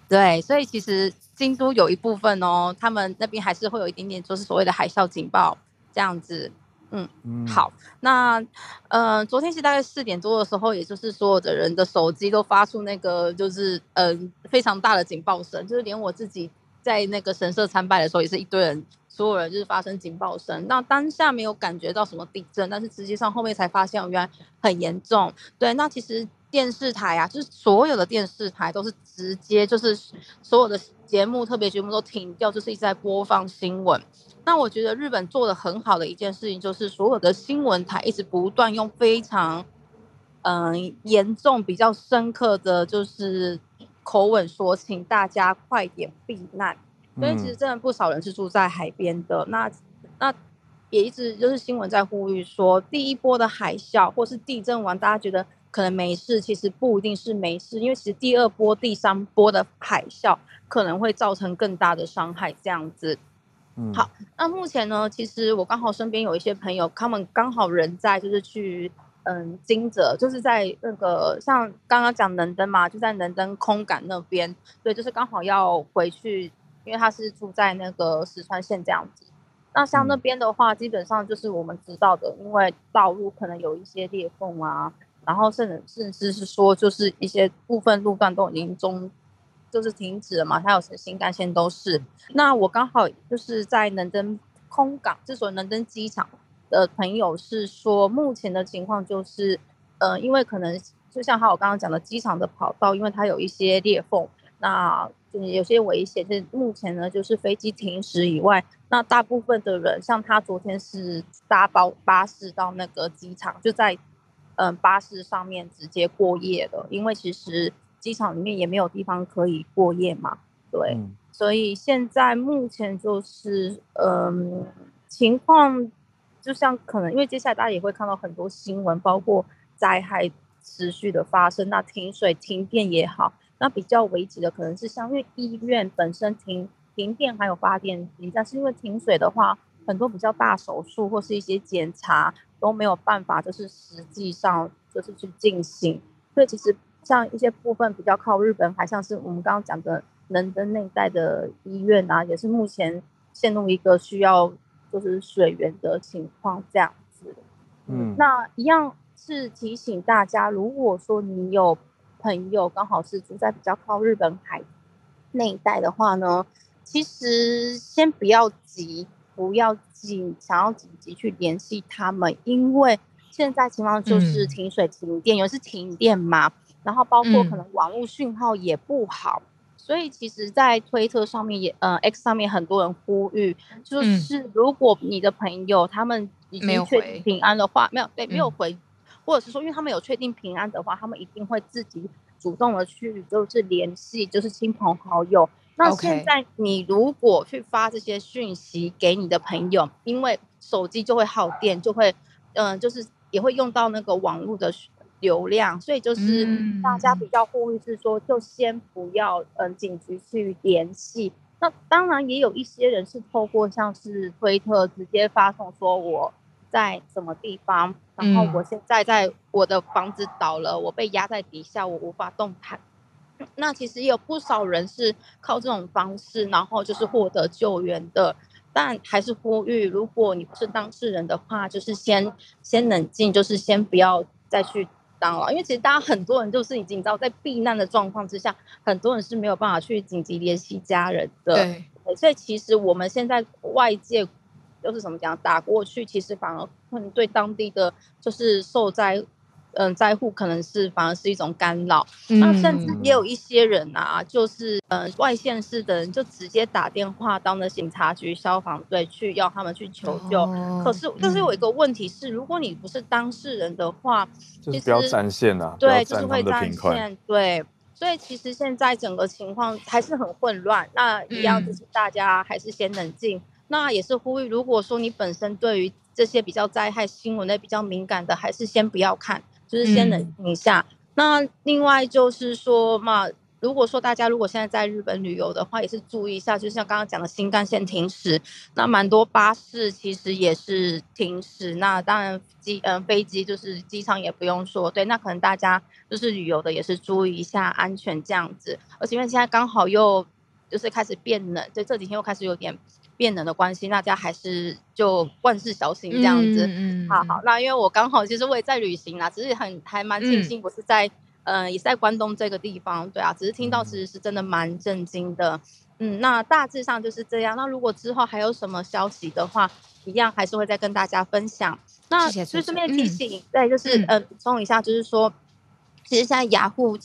对，所以其实京都有一部分哦，他们那边还是会有一点点，就是所谓的海啸警报这样子。嗯，嗯好，那呃，昨天是大概四点多的时候，也就是所有的人的手机都发出那个就是呃非常大的警报声，就是连我自己在那个神社参拜的时候，也是一堆人，所有人就是发生警报声。那当下没有感觉到什么地震，但是实际上后面才发现原来很严重。对，那其实。电视台啊，就是所有的电视台都是直接就是所有的节目特别节目都停掉，就是一直在播放新闻。那我觉得日本做的很好的一件事情，就是所有的新闻台一直不断用非常嗯、呃、严重、比较深刻的就是口吻说，请大家快点避难。所以其实真的不少人是住在海边的。嗯、那那也一直就是新闻在呼吁说，第一波的海啸或是地震完，大家觉得可能没事，其实不一定是没事，因为其实第二波、第三波的海啸可能会造成更大的伤害，这样子。嗯、好，那目前呢，其实我刚好身边有一些朋友，他们刚好人在就是去嗯金泽，就是在那个像刚刚讲能登嘛，就在能登空港那边，对，就是刚好要回去，因为他是住在那个石川县这样子。那像那边的话，基本上就是我们知道的，因为道路可能有一些裂缝啊，然后甚至甚至是说，就是一些部分路段都已经中。就是停止了嘛，还有新干线都是。那我刚好就是在能登空港，之所以能登机场的朋友是说，目前的情况就是，呃，因为可能就像还有刚刚讲的，机场的跑道，因为它有一些裂缝，那就是有些危险。是目前呢，就是飞机停驶以外，那大部分的人，像他昨天是搭包巴士到那个机场，就在嗯、呃、巴士上面直接过夜的，因为其实。机场里面也没有地方可以过夜嘛，对，嗯、所以现在目前就是，嗯，情况就像可能，因为接下来大家也会看到很多新闻，包括灾害持续的发生，那停水、停电也好，那比较危急的可能是像因为医院本身停停电还有发电机，但是因为停水的话，很多比较大手术或是一些检查都没有办法，就是实际上就是去进行，所以其实。像一些部分比较靠日本海，像是我们刚刚讲的能登那一带的医院啊，也是目前陷入一个需要就是水源的情况这样子。嗯，那一样是提醒大家，如果说你有朋友刚好是住在比较靠日本海那一带的话呢，其实先不要急，不要紧想要紧急去联系他们，因为现在情况就是停水停电，尤其是停电嘛。然后包括可能网络讯号也不好，嗯、所以其实，在推特上面也，呃，X 上面很多人呼吁，就是如果你的朋友他们已经确定平安的话，没有，没有对，没有回，嗯、或者是说，因为他们有确定平安的话，他们一定会自己主动的去就是联系，就是亲朋好友。那现在你如果去发这些讯息给你的朋友，因为手机就会耗电，就会，嗯、呃，就是也会用到那个网络的。流量，所以就是大家比较呼吁是说，就先不要嗯紧急去联系。那当然也有一些人是透过像是推特直接发送说我在什么地方，然后我现在在我的房子倒了，我被压在底下，我无法动弹。那其实也有不少人是靠这种方式，然后就是获得救援的。但还是呼吁，如果你不是当事人的话，就是先先冷静，就是先不要再去。当了，因为其实大家很多人就是已经知道，在避难的状况之下，很多人是没有办法去紧急联系家人的。对，所以其实我们现在外界就是怎么讲，打过去，其实反而可能对当地的就是受灾。嗯，在乎可能是反而是一种干扰，嗯、那甚至也有一些人啊，就是嗯外县市的人就直接打电话到那警察局、消防队去要他们去求救。哦、可是，但是有一个问题是，嗯、如果你不是当事人的话，就是不要占线啊，对，就是会占线，对。所以其实现在整个情况还是很混乱。那一样就是大家还是先冷静。嗯、那也是呼吁，如果说你本身对于这些比较灾害新闻类比较敏感的，还是先不要看。就是先冷静一下。嗯、那另外就是说嘛，如果说大家如果现在在日本旅游的话，也是注意一下，就像刚刚讲的新干线停驶，那蛮多巴士其实也是停驶。那当然机嗯飞机就是机场也不用说，对，那可能大家就是旅游的也是注意一下安全这样子。而且因为现在刚好又就是开始变冷，就这几天又开始有点。变冷的关系，大家还是就万事小心这样子。嗯，好好。那因为我刚好其实我也在旅行啦，只是很还蛮庆幸我是在嗯、呃、也是在关东这个地方，对啊，只是听到其实是真的蛮震惊的。嗯，那大致上就是这样。那如果之后还有什么消息的话，一样还是会再跟大家分享。那就顺便提醒，对，就是嗯补充一下，就是说其实现在雅虎，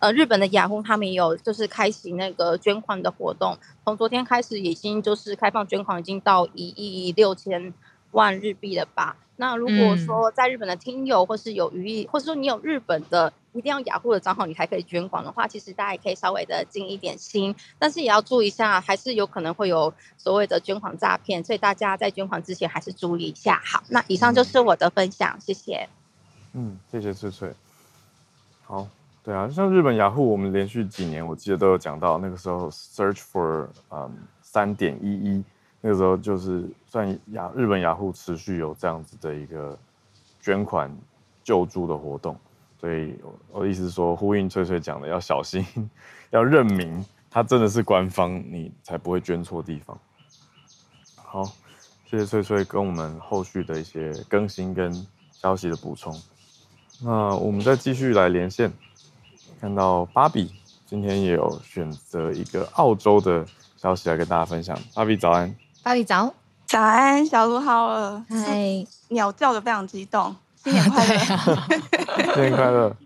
呃，日本的雅虎他们也有就是开启那个捐款的活动，从昨天开始已经就是开放捐款，已经到一亿六千万日币了吧？那如果说在日本的听友或是有余意，或者说你有日本的一定要雅虎的账号，你才可以捐款的话，其实大家也可以稍微的尽一点心，但是也要注意一下，还是有可能会有所谓的捐款诈骗，所以大家在捐款之前还是注意一下。好，那以上就是我的分享，谢谢。嗯，谢谢翠翠。好，对啊，像日本雅虎，我们连续几年我记得都有讲到，那个时候 search for 嗯三点一一。那个时候就是算雅日本雅虎持续有这样子的一个捐款救助的活动，所以我的意思是说，呼应翠翠讲的，要小心，要认明它真的是官方，你才不会捐错地方。好，谢谢翠翠跟我们后续的一些更新跟消息的补充。那我们再继续来连线，看到芭比今天也有选择一个澳洲的消息来跟大家分享。芭比早安。芭比早，早安，小鹿好了，嗨，鸟叫的非常激动，新年快乐，啊、新年快乐。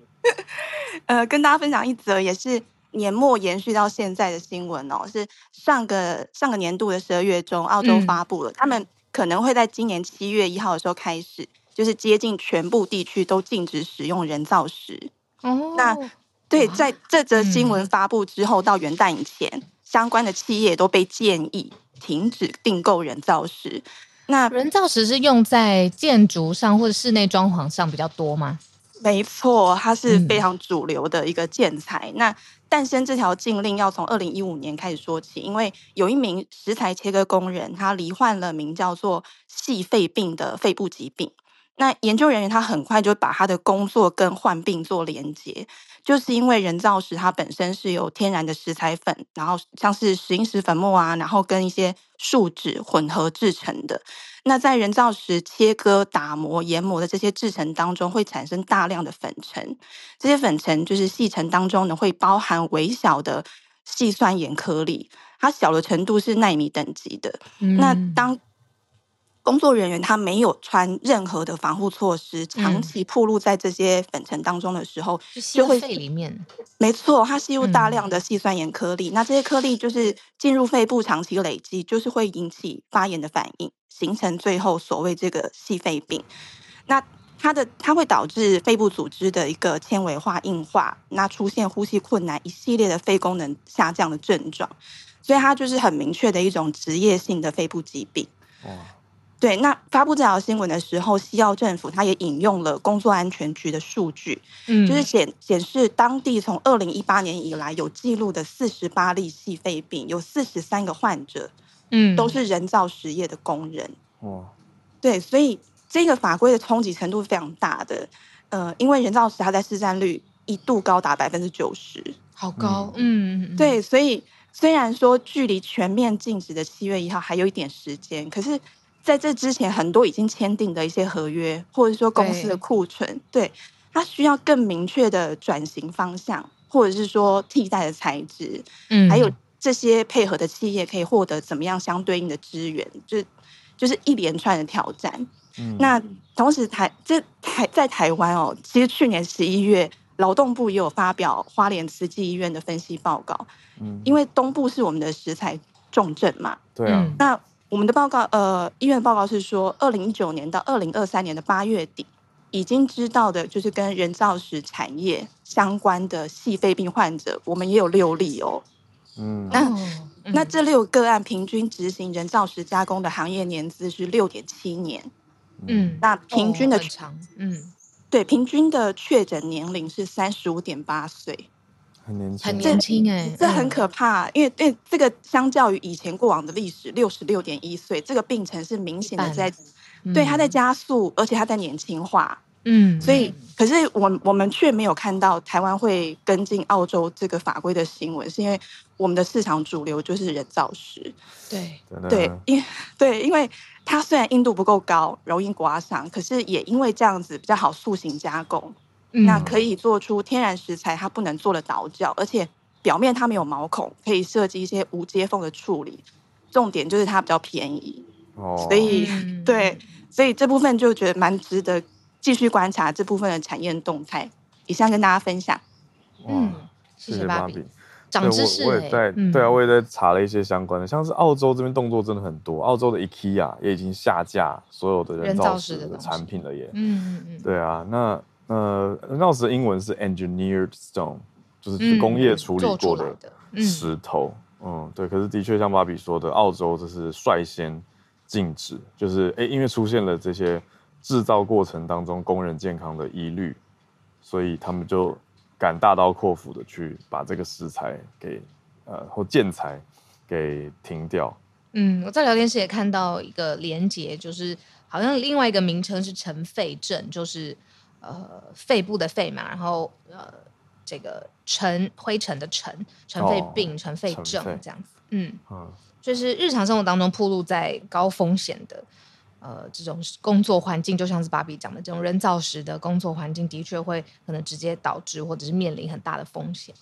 呃，跟大家分享一则也是年末延续到现在的新闻哦，是上个上个年度的十二月中，澳洲发布了，嗯、他们可能会在今年七月一号的时候开始，就是接近全部地区都禁止使用人造石。哦，那对，在这则新闻发布之后，到元旦以前，嗯、相关的企业都被建议。停止订购人造石。那人造石是用在建筑上或者室内装潢上比较多吗？没错，它是非常主流的一个建材。嗯、那诞生这条禁令要从二零一五年开始说起，因为有一名石材切割工人，他罹患了名叫做细肺病的肺部疾病。那研究人员他很快就把他的工作跟患病做连接，就是因为人造石它本身是由天然的石材粉，然后像是石英石粉末啊，然后跟一些树脂混合制成的。那在人造石切割、打磨、研磨的这些制成当中，会产生大量的粉尘，这些粉尘就是细尘当中呢会包含微小的细酸盐颗粒，它小的程度是纳米等级的。嗯、那当工作人员他没有穿任何的防护措施，长期暴露在这些粉尘当中的时候，嗯、就会肺里面。没错，它吸入大量的细酸盐颗粒，嗯、那这些颗粒就是进入肺部，长期累积，就是会引起发炎的反应，形成最后所谓这个细肺病。那它的它会导致肺部组织的一个纤维化、硬化，那出现呼吸困难，一系列的肺功能下降的症状。所以它就是很明确的一种职业性的肺部疾病。哦对，那发布这条新闻的时候，西澳政府它也引用了工作安全局的数据，嗯，就是显显示当地从二零一八年以来有记录的四十八例细肺病，有四十三个患者，嗯，都是人造石业的工人。哇，对，所以这个法规的冲击程度非常大的，呃，因为人造石它在市占率一度高达百分之九十，好高，嗯，嗯对，所以虽然说距离全面禁止的七月一号还有一点时间，可是。在这之前，很多已经签订的一些合约，或者说公司的库存，对，它需要更明确的转型方向，或者是说替代的材质，嗯，还有这些配合的企业可以获得怎么样相对应的资源，就就是一连串的挑战。嗯，那同时台这台在台湾哦，其实去年十一月，劳动部也有发表花莲慈济医院的分析报告，嗯，因为东部是我们的食材重镇嘛，对啊，那。我们的报告，呃，医院的报告是说，二零一九年到二零二三年的八月底，已经知道的就是跟人造石产业相关的细肺病患者，我们也有六例哦。嗯，那、嗯、那这六个案平均执行人造石加工的行业年资是六点七年。嗯，那平均的、哦、长，嗯，对，平均的确诊年龄是三十五点八岁。很年轻，很年轻哎、欸，这很可怕，嗯、因为因为这个相较于以前过往的历史，六十六点一岁，这个病程是明显的在，嗯、对，它在加速，而且它在年轻化，嗯，所以可是我我们却没有看到台湾会跟进澳洲这个法规的新闻，是因为我们的市场主流就是人造石，对。对，因对，因为它虽然硬度不够高，容易刮伤，可是也因为这样子比较好塑形加工。那可以做出天然食材它不能做的倒角，而且表面它没有毛孔，可以设计一些无接缝的处理。重点就是它比较便宜，哦，所以对，所以这部分就觉得蛮值得继续观察这部分的产业动态。以上跟大家分享。嗯，谢谢芭比。长知识、欸，我我也在，嗯、对啊，我也在查了一些相关的，像是澳洲这边动作真的很多，澳洲的 IKEA 也已经下架所有的人造石的产品了耶。嗯嗯嗯。对啊，那呃，人造石的英文是 engineered stone，就是工业处理过的石头。嗯，嗯，对。可是的确像芭比说的，澳洲这是率先禁止，就是哎、欸，因为出现了这些制造过程当中工人健康的疑虑，所以他们就。敢大刀阔斧的去把这个石材给呃或建材给停掉。嗯，我在聊天室也看到一个连接，就是好像另外一个名称是尘肺症，就是呃肺部的肺嘛，然后呃这个尘灰尘的尘，尘肺病、尘肺症这样子。嗯嗯，就是日常生活当中暴露在高风险的。呃，这种工作环境就像是芭比讲的，这种人造石的工作环境的确会可能直接导致或者是面临很大的风险。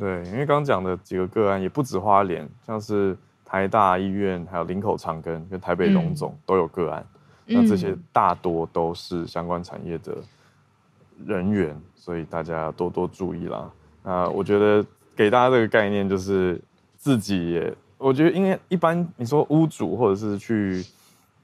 对，因为刚刚讲的几个个案也不止花莲，像是台大医院、还有林口长庚跟台北荣总都有个案。嗯、那这些大多都是相关产业的人员，嗯、所以大家要多多注意啦。那我觉得给大家这个概念就是自己也，我觉得因为一般你说屋主或者是去。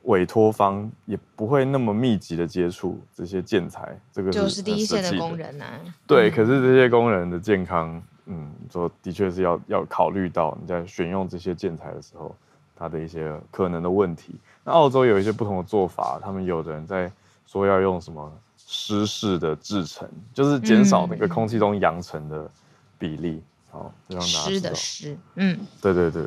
委托方也不会那么密集的接触这些建材，这个是就是第一线的工人呐、啊。对，嗯、可是这些工人的健康，嗯，说的确是要要考虑到你在选用这些建材的时候，它的一些可能的问题。那澳洲有一些不同的做法，他们有的人在说要用什么湿式的制成，就是减少那个空气中扬尘的比例。好、嗯，就让大家湿的湿，嗯，对对对，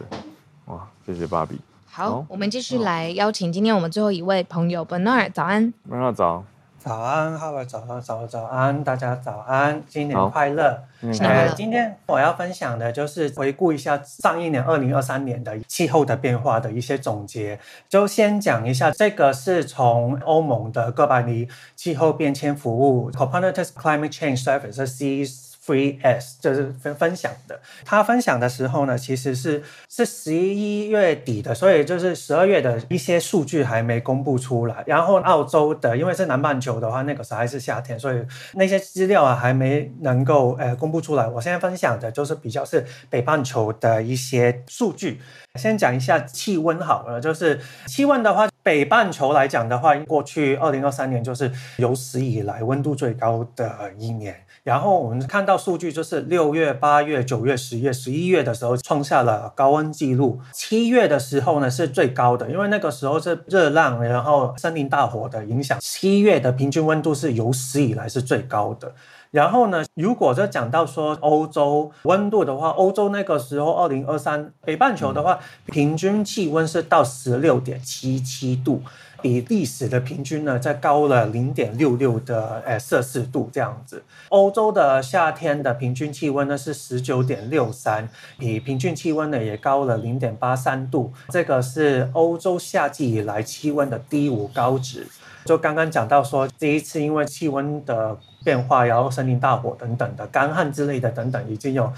哇，谢谢芭比。好，哦、我们继续来邀请今天我们最后一位朋友 Bernard，早安。Bernard 早。早安，Howard 早安，早早安，大家早安，新年快乐。新年快乐。今天我要分享的就是回顾一下上一年二零二三年的气候的变化的一些总结。就先讲一下，这个是从欧盟的哥白尼气候变迁服务 Copernicus Climate Change Service C。Free S 就是分分享的，他分享的时候呢，其实是是十一月底的，所以就是十二月的一些数据还没公布出来。然后澳洲的，因为是南半球的话，那个时候还是夏天，所以那些资料啊还没能够呃公布出来。我现在分享的就是比较是北半球的一些数据。先讲一下气温好了，就是气温的话，北半球来讲的话，过去二零二三年就是有史以来温度最高的一年。然后我们看到数据，就是六月、八月、九月、十月、十一月的时候创下了高温记录。七月的时候呢是最高的，因为那个时候是热浪，然后森林大火的影响。七月的平均温度是有史以来是最高的。然后呢，如果就讲到说欧洲温度的话，欧洲那个时候二零二三北半球的话，平均气温是到十六点七七度。比历史的平均呢，再高了零点六六的诶摄氏度这样子。欧洲的夏天的平均气温呢是十九点六三，比平均气温呢也高了零点八三度。这个是欧洲夏季以来气温的低五高值。就刚刚讲到说，这一次因为气温的变化，然后森林大火等等的干旱之类的等等，已经有。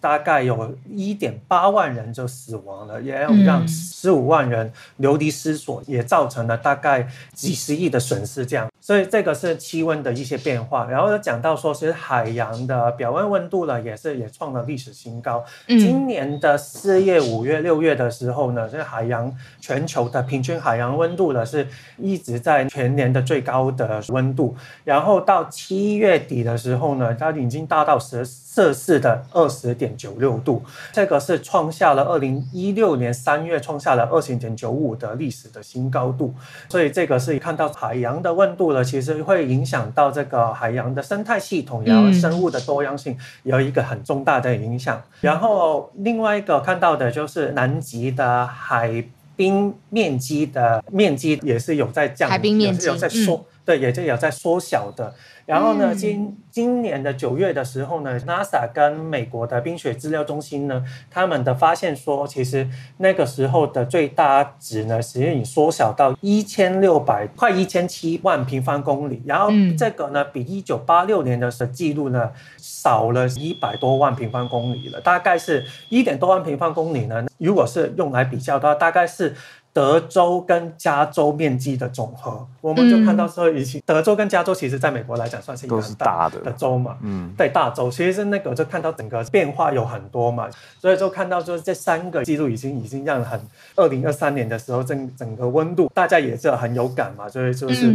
大概有一点八万人就死亡了，也有让十五万人流离失所，也造成了大概几十亿的损失。这样，所以这个是气温的一些变化。然后又讲到说，其实海洋的表温温度呢，也是也创了历史新高。今年的四月、五月、六月的时候呢，这海洋全球的平均海洋温度呢，是一直在全年的最高的温度。然后到七月底的时候呢，它已经达到十摄氏的二十点九六度，这个是创下了二零一六年三月创下了二十点九五的历史的新高度，所以这个是看到海洋的温度了，其实会影响到这个海洋的生态系统，然后生物的多样性有一个很重大的影响。然后另外一个看到的就是南极的海冰面积的面积也是有在降，海冰面积有在缩，嗯、对，也就有在缩小的。然后呢，今今年的九月的时候呢，NASA 跟美国的冰雪资料中心呢，他们的发现说，其实那个时候的最大值呢，实际已缩小到一千六百快一千七万平方公里。然后这个呢，比一九八六年的时候记录呢，少了一百多万平方公里了，大概是一点多万平方公里呢。如果是用来比较的话，大概是。德州跟加州面积的总和，我们就看到说，以前德州跟加州其实在美国来讲算是一个很大的。州嘛，嗯，对，大州，其实是那个就看到整个变化有很多嘛，所以就看到说这三个记录已经已经让很二零二三年的时候整整个温度大家也是很有感嘛，所以就是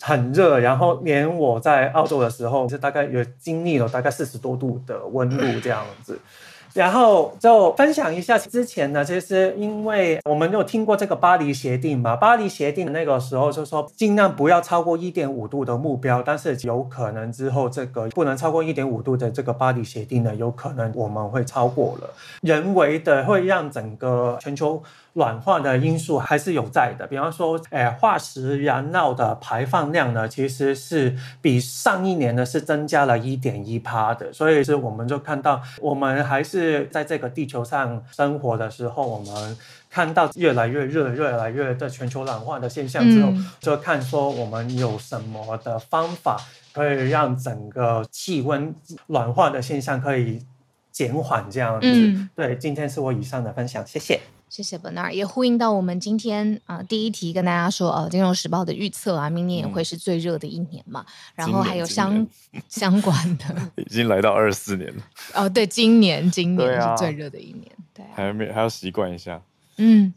很热，然后连我在澳洲的时候就大概也经历了大概四十多度的温度这样子。然后就分享一下之前呢，其实因为我们有听过这个巴黎协定嘛，巴黎协定那个时候就说尽量不要超过一点五度的目标，但是有可能之后这个不能超过一点五度的这个巴黎协定呢，有可能我们会超过了，人为的会让整个全球。暖化的因素还是有在的，比方说，诶，化石燃料的排放量呢，其实是比上一年呢是增加了一点一趴的，所以是我们就看到，我们还是在这个地球上生活的时候，我们看到越来越热、越来越的全球暖化的现象之后，嗯、就看说我们有什么的方法可以让整个气温暖化的现象可以减缓这样子。嗯、对，今天是我以上的分享，谢谢。谢谢 Bernard，也呼应到我们今天啊、呃、第一题跟大家说，呃，《金融时报》的预测啊，明年也会是最热的一年嘛。嗯、然后还有相相关的，已经来到二四年了。哦，对，今年今年是最热的一年，对、啊，对啊、还没还要习惯一下。嗯，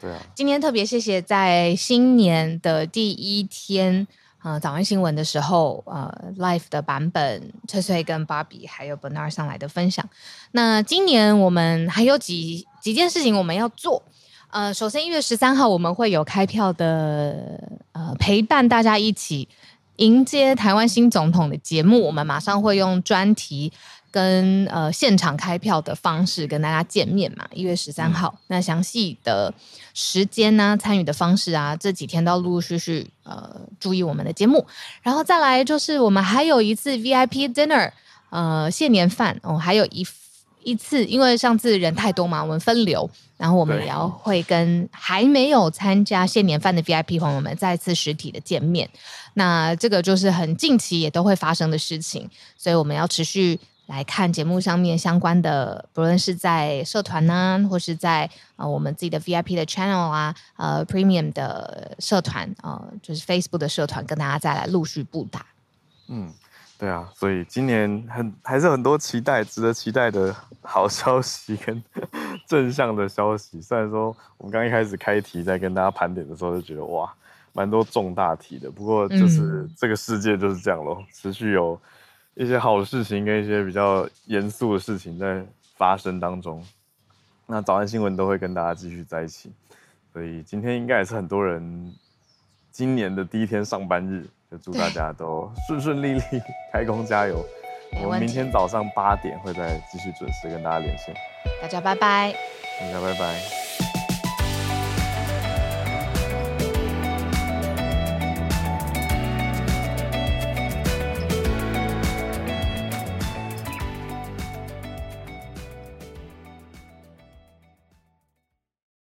对啊。今天特别谢谢在新年的第一天。呃，早安新闻的时候，呃，Life 的版本，翠翠跟芭比还有 Bernard 上来的分享。那今年我们还有几几件事情我们要做。呃，首先一月十三号我们会有开票的，呃，陪伴大家一起迎接台湾新总统的节目。我们马上会用专题。跟呃现场开票的方式跟大家见面嘛，一月十三号。嗯、那详细的时间呢、啊，参与的方式啊，这几天都要陆陆续续呃注意我们的节目。然后再来就是我们还有一次 VIP dinner，呃谢年饭哦，还有一一次，因为上次人太多嘛，我们分流，然后我们也要会跟还没有参加现年饭的 VIP 朋友们再次实体的见面。那这个就是很近期也都会发生的事情，所以我们要持续。来看节目上面相关的，不论是在社团呢、啊，或是在呃我们自己的 VIP 的 channel 啊，呃 Premium 的社团，呃就是 Facebook 的社团，跟大家再来陆续布达。嗯，对啊，所以今年很还是很多期待、值得期待的好消息跟 正向的消息。虽然说我们刚一开始开题在跟大家盘点的时候就觉得哇，蛮多重大题的，不过就是这个世界就是这样咯，持续有。一些好的事情跟一些比较严肃的事情在发生当中，那早安新闻都会跟大家继续在一起，所以今天应该也是很多人今年的第一天上班日，就祝大家都顺顺利利，开工加油。我们明天早上八点会再继续准时跟大家连线，大家拜拜，大家拜拜。